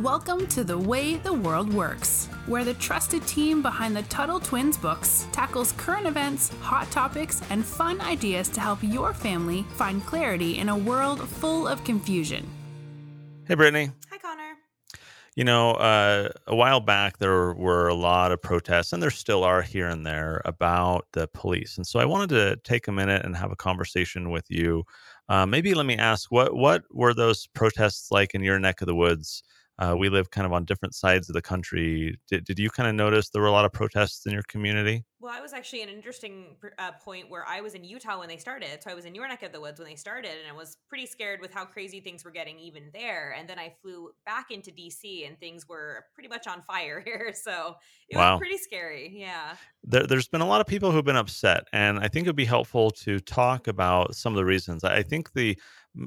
Welcome to The Way the World Works, where the trusted team behind the Tuttle Twins books tackles current events, hot topics, and fun ideas to help your family find clarity in a world full of confusion. Hey, Brittany. Hi, Connor. You know, uh, a while back there were a lot of protests, and there still are here and there about the police. And so I wanted to take a minute and have a conversation with you. Uh, maybe let me ask what what were those protests like in your neck of the woods? Uh, we live kind of on different sides of the country. Did, did you kind of notice there were a lot of protests in your community? Well, I was actually an interesting uh, point where I was in Utah when they started. So I was in your neck of the woods when they started, and I was pretty scared with how crazy things were getting even there. And then I flew back into DC, and things were pretty much on fire here. So it wow. was pretty scary. Yeah. There, has been a lot of people who've been upset, and I think it'd be helpful to talk about some of the reasons. I think the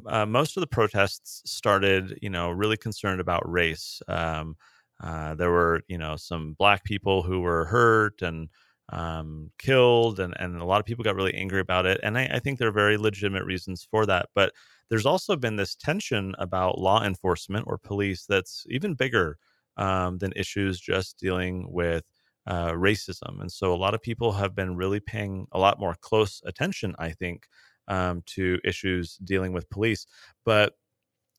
uh, most of the protests started, you know, really concerned about race. Um, uh, there were, you know, some black people who were hurt and um, killed, and and a lot of people got really angry about it. And I, I think there are very legitimate reasons for that. But there's also been this tension about law enforcement or police that's even bigger um, than issues just dealing with uh, racism. And so a lot of people have been really paying a lot more close attention, I think, um, to issues dealing with police. But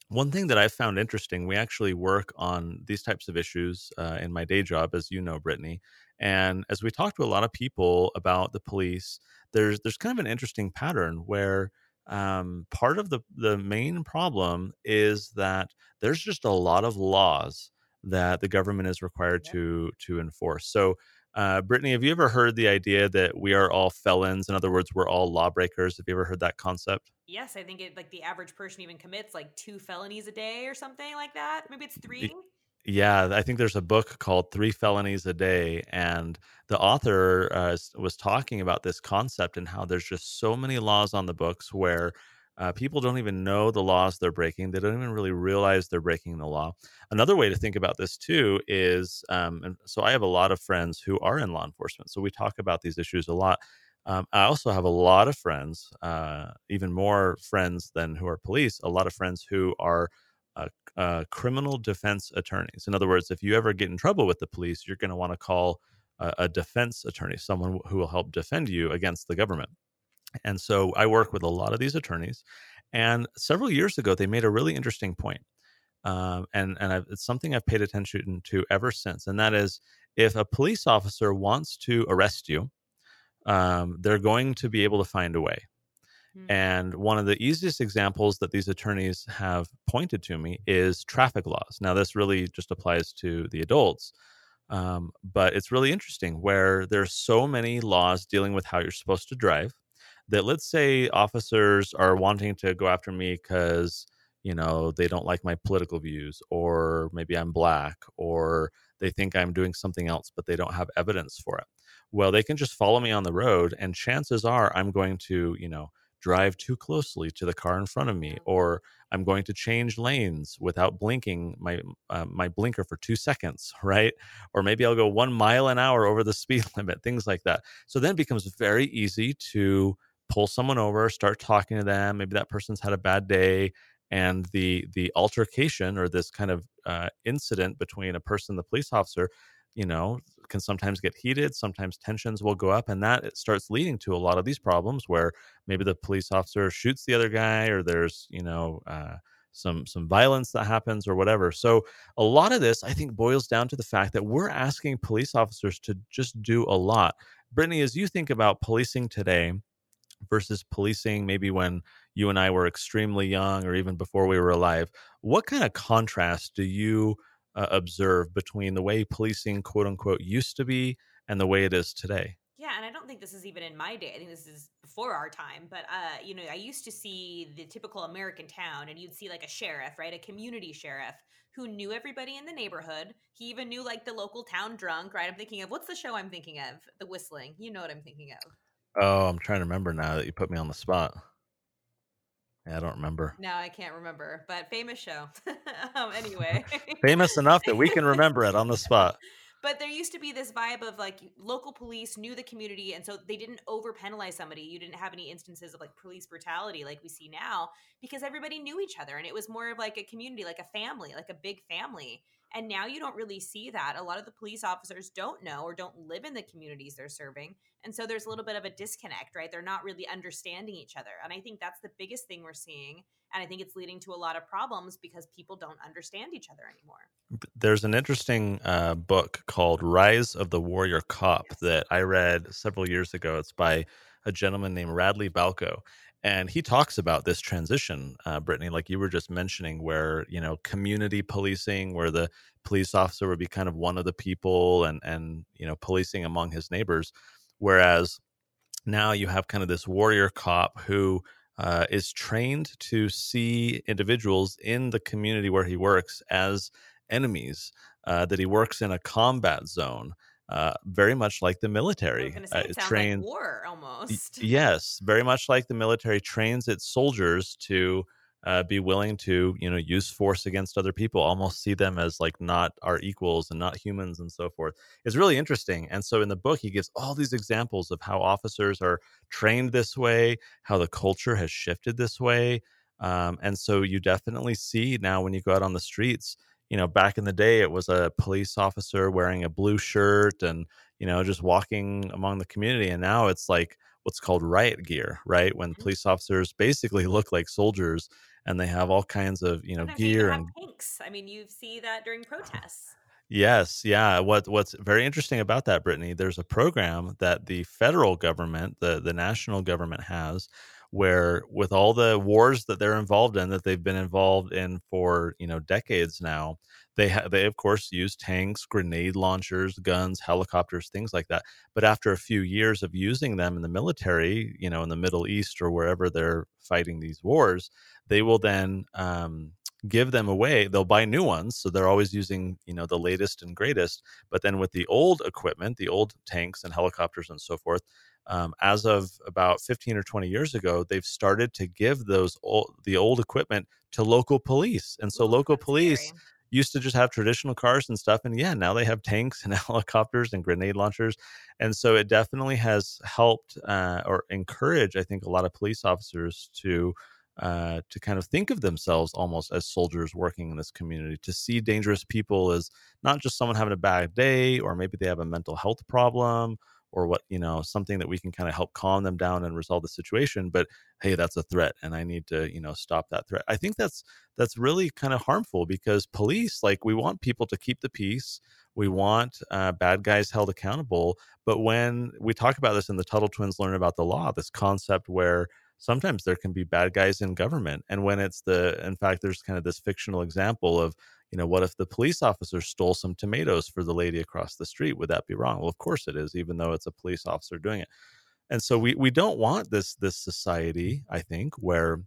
one thing that I found interesting, we actually work on these types of issues uh, in my day job, as you know, Brittany. And as we talk to a lot of people about the police, there's there's kind of an interesting pattern where um, part of the the main problem is that there's just a lot of laws that the government is required yeah. to to enforce. So uh, Brittany, have you ever heard the idea that we are all felons? In other words, we're all lawbreakers. Have you ever heard that concept? Yes, I think it like the average person even commits like two felonies a day or something like that. Maybe it's three. Yeah, I think there's a book called Three Felonies a Day, and the author uh, was talking about this concept and how there's just so many laws on the books where uh, people don't even know the laws they're breaking. They don't even really realize they're breaking the law. Another way to think about this too is, um, and so I have a lot of friends who are in law enforcement. So we talk about these issues a lot. Um, I also have a lot of friends, uh, even more friends than who are police. A lot of friends who are uh, uh, criminal defense attorneys. In other words, if you ever get in trouble with the police, you're going to want to call a, a defense attorney, someone who will help defend you against the government. And so I work with a lot of these attorneys. And several years ago, they made a really interesting point. Um, and and I've, it's something I've paid attention to ever since. And that is if a police officer wants to arrest you, um, they're going to be able to find a way. Mm-hmm. And one of the easiest examples that these attorneys have pointed to me is traffic laws. Now, this really just applies to the adults. Um, but it's really interesting where there's so many laws dealing with how you're supposed to drive that let's say officers are wanting to go after me because you know they don't like my political views or maybe i'm black or they think i'm doing something else but they don't have evidence for it. Well they can just follow me on the road and chances are i'm going to you know drive too closely to the car in front of me or i'm going to change lanes without blinking my uh, my blinker for 2 seconds right? Or maybe i'll go 1 mile an hour over the speed limit things like that. So then it becomes very easy to pull someone over, start talking to them. Maybe that person's had a bad day, and the the altercation or this kind of uh, incident between a person and the police officer, you know, can sometimes get heated. Sometimes tensions will go up, and that starts leading to a lot of these problems where maybe the police officer shoots the other guy, or there's you know. Uh, some some violence that happens or whatever. So a lot of this I think boils down to the fact that we're asking police officers to just do a lot. Brittany, as you think about policing today, versus policing maybe when you and I were extremely young or even before we were alive. What kind of contrast do you uh, observe between the way policing, quote unquote, used to be and the way it is today? Yeah, and I don't think this is even in my day. I think this is before our time. But uh, you know, I used to see the typical American town, and you'd see like a sheriff, right, a community sheriff who knew everybody in the neighborhood. He even knew like the local town drunk, right? I'm thinking of what's the show I'm thinking of? The Whistling. You know what I'm thinking of. Oh, I'm trying to remember now that you put me on the spot. Yeah, I don't remember. No, I can't remember, but famous show. um, anyway, famous enough that we can remember it on the spot. but there used to be this vibe of like local police knew the community and so they didn't over penalize somebody you didn't have any instances of like police brutality like we see now because everybody knew each other and it was more of like a community like a family like a big family and now you don't really see that a lot of the police officers don't know or don't live in the communities they're serving and so there's a little bit of a disconnect right they're not really understanding each other and i think that's the biggest thing we're seeing and I think it's leading to a lot of problems because people don't understand each other anymore. There's an interesting uh, book called Rise of the Warrior Cop yes. that I read several years ago. It's by a gentleman named Radley Balko. And he talks about this transition, uh, Brittany, like you were just mentioning, where, you know, community policing, where the police officer would be kind of one of the people and, and you know, policing among his neighbors. Whereas now you have kind of this warrior cop who uh, is trained to see individuals in the community where he works as enemies, uh, that he works in a combat zone. Uh, very much like the military. Say, it trained like war almost. yes, very much like the military trains its soldiers to uh, be willing to you know use force against other people almost see them as like not our equals and not humans and so forth it's really interesting and so in the book he gives all these examples of how officers are trained this way how the culture has shifted this way um, and so you definitely see now when you go out on the streets you know back in the day it was a police officer wearing a blue shirt and you know just walking among the community and now it's like what's called riot gear right when mm-hmm. police officers basically look like soldiers and they have all kinds of you know Sometimes gear and tanks. I mean, you see that during protests. Yes, yeah. What what's very interesting about that, Brittany? There's a program that the federal government, the the national government has, where with all the wars that they're involved in, that they've been involved in for you know decades now, they have they of course use tanks, grenade launchers, guns, helicopters, things like that. But after a few years of using them in the military, you know, in the Middle East or wherever they're fighting these wars, they will then um, give them away. They'll buy new ones, so they're always using you know the latest and greatest. But then with the old equipment, the old tanks and helicopters and so forth, um, as of about 15 or 20 years ago, they've started to give those old, the old equipment to local police, and so Ooh, local police. Scary. Used to just have traditional cars and stuff, and yeah, now they have tanks and helicopters and grenade launchers, and so it definitely has helped uh, or encourage, I think, a lot of police officers to uh, to kind of think of themselves almost as soldiers working in this community, to see dangerous people as not just someone having a bad day, or maybe they have a mental health problem, or what, you know, something that we can kind of help calm them down and resolve the situation. But hey, that's a threat, and I need to, you know, stop that threat. I think that's that's really kind of harmful because police, like, we want people to keep the peace. We want uh, bad guys held accountable. But when we talk about this in the Tuttle Twins Learn About the Law, this concept where sometimes there can be bad guys in government and when it's the in fact there's kind of this fictional example of you know what if the police officer stole some tomatoes for the lady across the street? Would that be wrong? Well of course it is even though it's a police officer doing it. And so we we don't want this this society i think where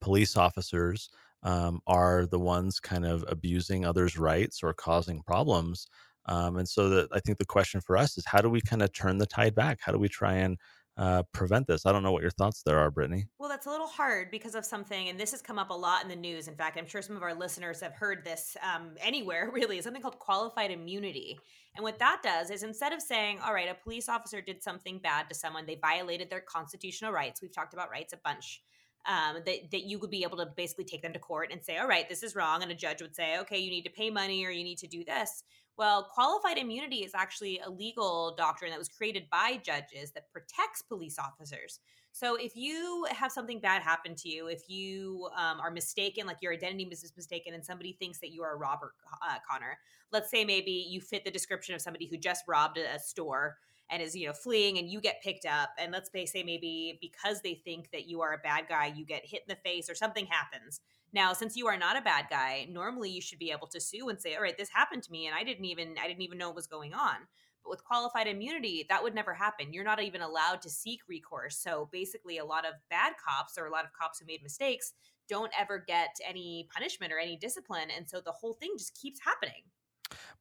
police officers um, are the ones kind of abusing others rights or causing problems. Um, and so that i think the question for us is how do we kind of turn the tide back? How do we try and uh, prevent this. I don't know what your thoughts there are, Brittany. Well, that's a little hard because of something, and this has come up a lot in the news. In fact, I'm sure some of our listeners have heard this um, anywhere, really, something called qualified immunity. And what that does is instead of saying, all right, a police officer did something bad to someone, they violated their constitutional rights. We've talked about rights a bunch. Um, that, that you would be able to basically take them to court and say, all right, this is wrong. And a judge would say, okay, you need to pay money or you need to do this. Well, qualified immunity is actually a legal doctrine that was created by judges that protects police officers. So if you have something bad happen to you, if you um, are mistaken, like your identity is mistaken, and somebody thinks that you are a Robert uh, Connor, let's say maybe you fit the description of somebody who just robbed a store and is you know fleeing and you get picked up and let's say maybe because they think that you are a bad guy you get hit in the face or something happens now, since you are not a bad guy, normally you should be able to sue and say, "All right, this happened to me and I didn't even I didn't even know what was going on." But with qualified immunity, that would never happen. You're not even allowed to seek recourse. So basically, a lot of bad cops or a lot of cops who made mistakes don't ever get any punishment or any discipline. And so the whole thing just keeps happening.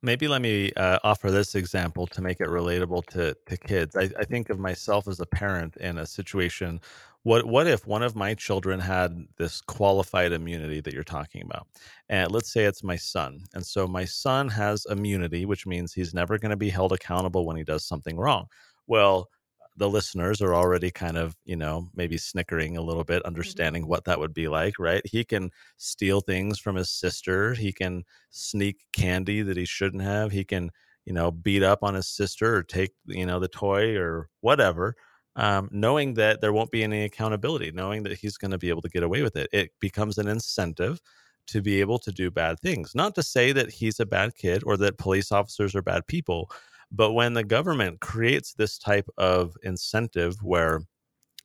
Maybe let me uh, offer this example to make it relatable to, to kids. I, I think of myself as a parent in a situation what what if one of my children had this qualified immunity that you're talking about? And let's say it's my son and so my son has immunity which means he's never going to be held accountable when he does something wrong. Well the listeners are already kind of you know maybe snickering a little bit Mm-hmm. understanding what that would be like right? He can steal things from his sister he can sneak candy that he shouldn't have he can you know beat up on his sister or take you know the toy or whatever um, knowing that there won't be any accountability, knowing that he's going to be able to get away with it. It becomes an incentive to be able to do bad things. Not to say that he's a bad kid or that police officers are bad people, but when the government creates this type of incentive where,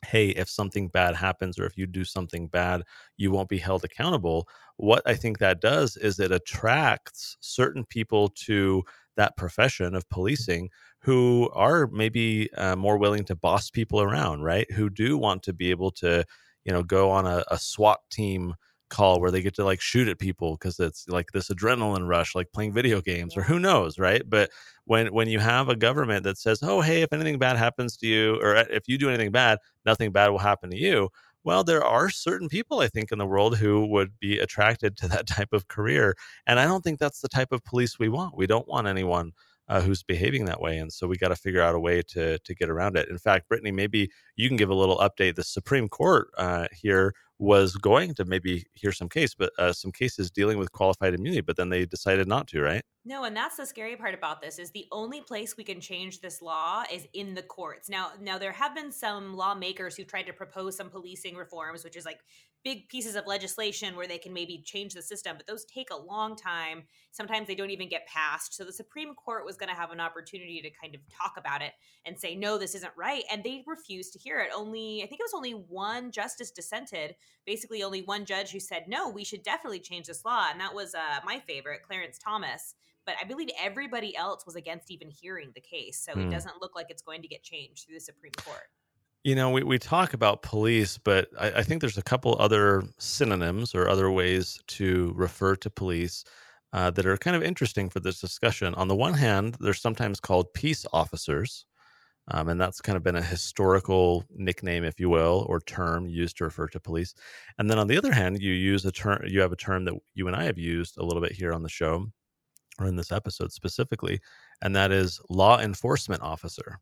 hey, if something bad happens or if you do something bad, you won't be held accountable, what I think that does is it attracts certain people to that profession of policing who are maybe uh, more willing to boss people around, right? Who do want to be able to, you know, go on a, a SWAT team call where they get to like shoot at people because it's like this adrenaline rush, like playing video games, or who knows, right? But when when you have a government that says, "Oh, hey, if anything bad happens to you, or if you do anything bad, nothing bad will happen to you," well, there are certain people I think in the world who would be attracted to that type of career, and I don't think that's the type of police we want. We don't want anyone uh, who's behaving that way, and so we got to figure out a way to to get around it. In fact, Brittany, maybe you can give a little update. The Supreme Court uh, here was going to maybe hear some case, but uh, some cases dealing with qualified immunity, but then they decided not to, right? No, and that's the scary part about this is the only place we can change this law is in the courts. Now, now there have been some lawmakers who tried to propose some policing reforms, which is like big pieces of legislation where they can maybe change the system, but those take a long time. Sometimes they don't even get passed. So the Supreme Court was going to have an opportunity to kind of talk about it and say, no, this isn't right. And they refused to hear it. Only, I think it was only one justice dissented, basically only one judge who said, no, we should definitely change this law. And that was uh, my favorite, Clarence Thomas but I believe everybody else was against even hearing the case. So Hmm. it doesn't look like it's going to get changed through the Supreme Court. You know, we, we talk about police, but I, I think there's a couple other synonyms or other ways to refer to police uh, that are kind of interesting for this discussion. On the one hand, they're sometimes called peace officers, um, and that's kind of been a historical nickname, if you will, or term used to refer to police. And then on the other hand, you use a term, you have a term that you and I have used a little bit here on the show, or in this episode specifically, and that is law enforcement officer,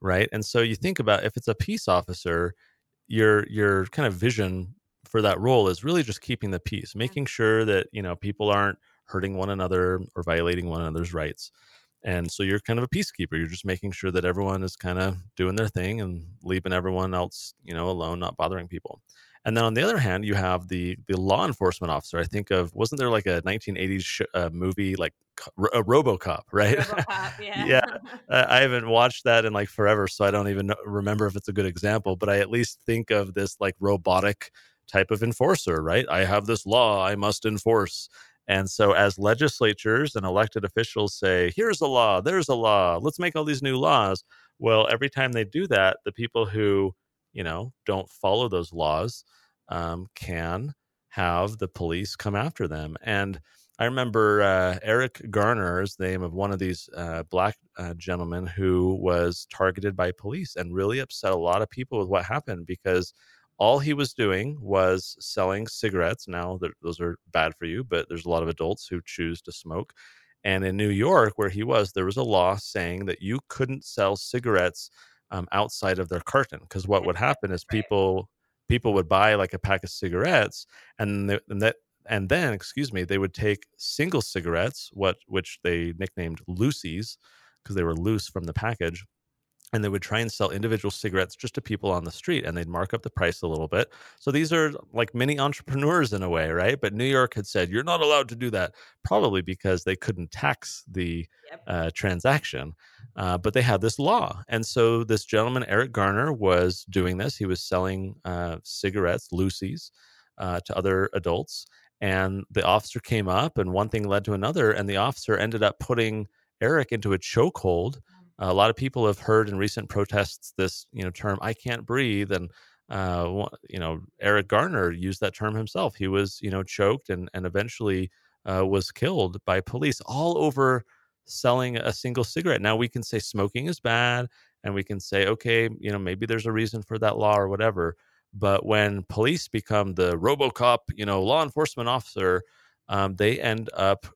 right? And so you think about if it's a peace officer, your your kind of vision for that role is really just keeping the peace, making sure that you know people aren't hurting one another or violating one another's rights. And so you're kind of a peacekeeper. You're just making sure that everyone is kind of doing their thing and leaving everyone else, you know, alone, not bothering people. And then on the other hand, you have the the law enforcement officer. I think of wasn't there like a 1980s sh- uh, movie like a RoboCop, right? RoboCop, yeah. Yeah. Uh, I haven't watched that in like forever, so I don't even know, remember if it's a good example. But I at least think of this like robotic type of enforcer, right? I have this law I must enforce. And so, as legislatures and elected officials say, here's a law, there's a law, let's make all these new laws. Well, every time they do that, the people who, you know, don't follow those laws um, can have the police come after them. And I remember uh, Eric Garner is the name of one of these uh, black uh, gentlemen who was targeted by police and really upset a lot of people with what happened because all he was doing was selling cigarettes. Now, those are bad for you, but there's a lot of adults who choose to smoke. And in New York, where he was, there was a law saying that you couldn't sell cigarettes um, outside of their carton because what would happen is people people would buy like a pack of cigarettes and, th- and that and then excuse me they would take single cigarettes what which they nicknamed loosies because they were loose from the package and they would try and sell individual cigarettes just to people on the street and they'd mark up the price a little bit. So these are like mini entrepreneurs in a way right? But new york had said you're not allowed to do that probably because they couldn't tax the Yep. uh, transaction uh, but they had this law. And so this gentleman eric garner was doing this. He was selling uh, cigarettes loosies uh, to other adults and the officer came up and one thing led to another and the officer ended up putting eric into a chokehold a lot of people have heard in recent protests this you know term i can't breathe and uh, you know eric garner used that term himself. He was you know choked and and eventually uh, was killed by police all over selling a single cigarette. Now we can say smoking is bad and we can say okay you know maybe there's a reason for that law or whatever But when police become the RoboCop, you know, law enforcement officer, um, they end up,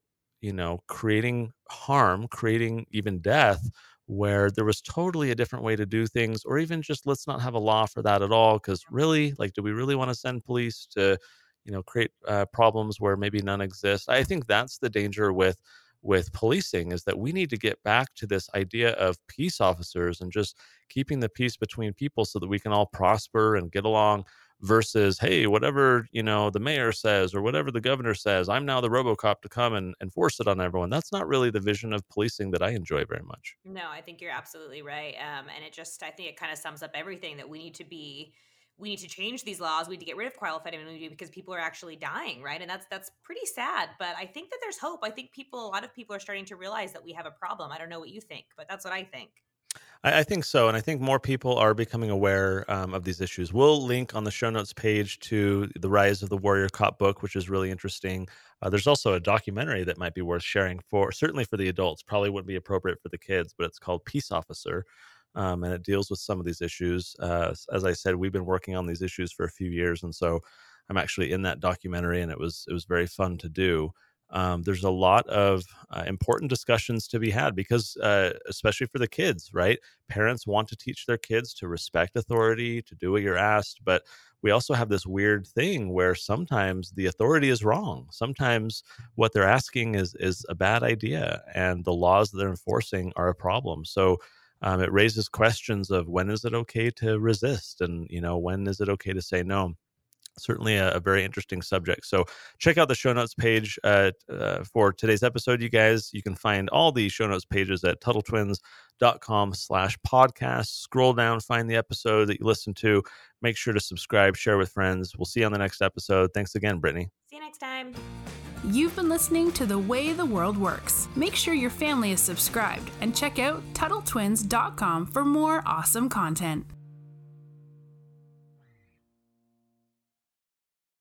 you know, creating harm, creating even death where there was totally a different way to do things or even just let's not have a law for that at all because really like do we really want to send police to you know create uh, problems where maybe none exist? I think that's the danger with with policing is that we need to get back to this idea of peace officers and just keeping the peace between people so that we can all prosper and get along versus hey whatever you know the mayor says or whatever the governor says i'm now the robocop to come and enforce it on everyone that's not really the vision of policing that i enjoy very much no i think you're absolutely right um, and it just i think it kind of sums up everything that we need to be we need to change these laws. We need to get rid of qualified immunity because people are actually dying, right? And that's that's pretty sad. But I think that there's hope. I think people, a lot of people are starting to realize that we have a problem. I don't know what you think, but that's what I think. I, I think so, and I think more people are becoming aware um, of these issues. We'll link on the show notes page to the Rise of the Warrior Cop book, which is really interesting. Uh, there's also a documentary that might be worth sharing for certainly for the adults. Probably wouldn't be appropriate for the kids, but it's called Peace Officer um, and it deals with some of these issues. Uh, as I said, we've been working on these issues for a few years, and so I'm actually in that documentary, and it was it was very fun to do. Um, there's a lot of uh, important discussions to be had because, uh, especially for the kids, right? Parents want to teach their kids to respect authority, to do what you're asked, but we also have this weird thing where sometimes the authority is wrong. Sometimes what they're asking is is a bad idea, and the laws that they're enforcing are a problem. So um, it raises questions of when is it okay to resist and you know when is it okay to say no certainly a, a, very interesting subject. So check out the show notes page uh, uh, for today's episode, you guys. You can find all the show notes pages at TuttleTwins.com slash podcast. Scroll down, find the episode that you listen to. Make sure to subscribe, share with friends. We'll see you on the next episode. Thanks again, Brittany. See you next time. You've been listening to The Way the World Works. Make sure your family is subscribed and check out TuttleTwins.com for more awesome content.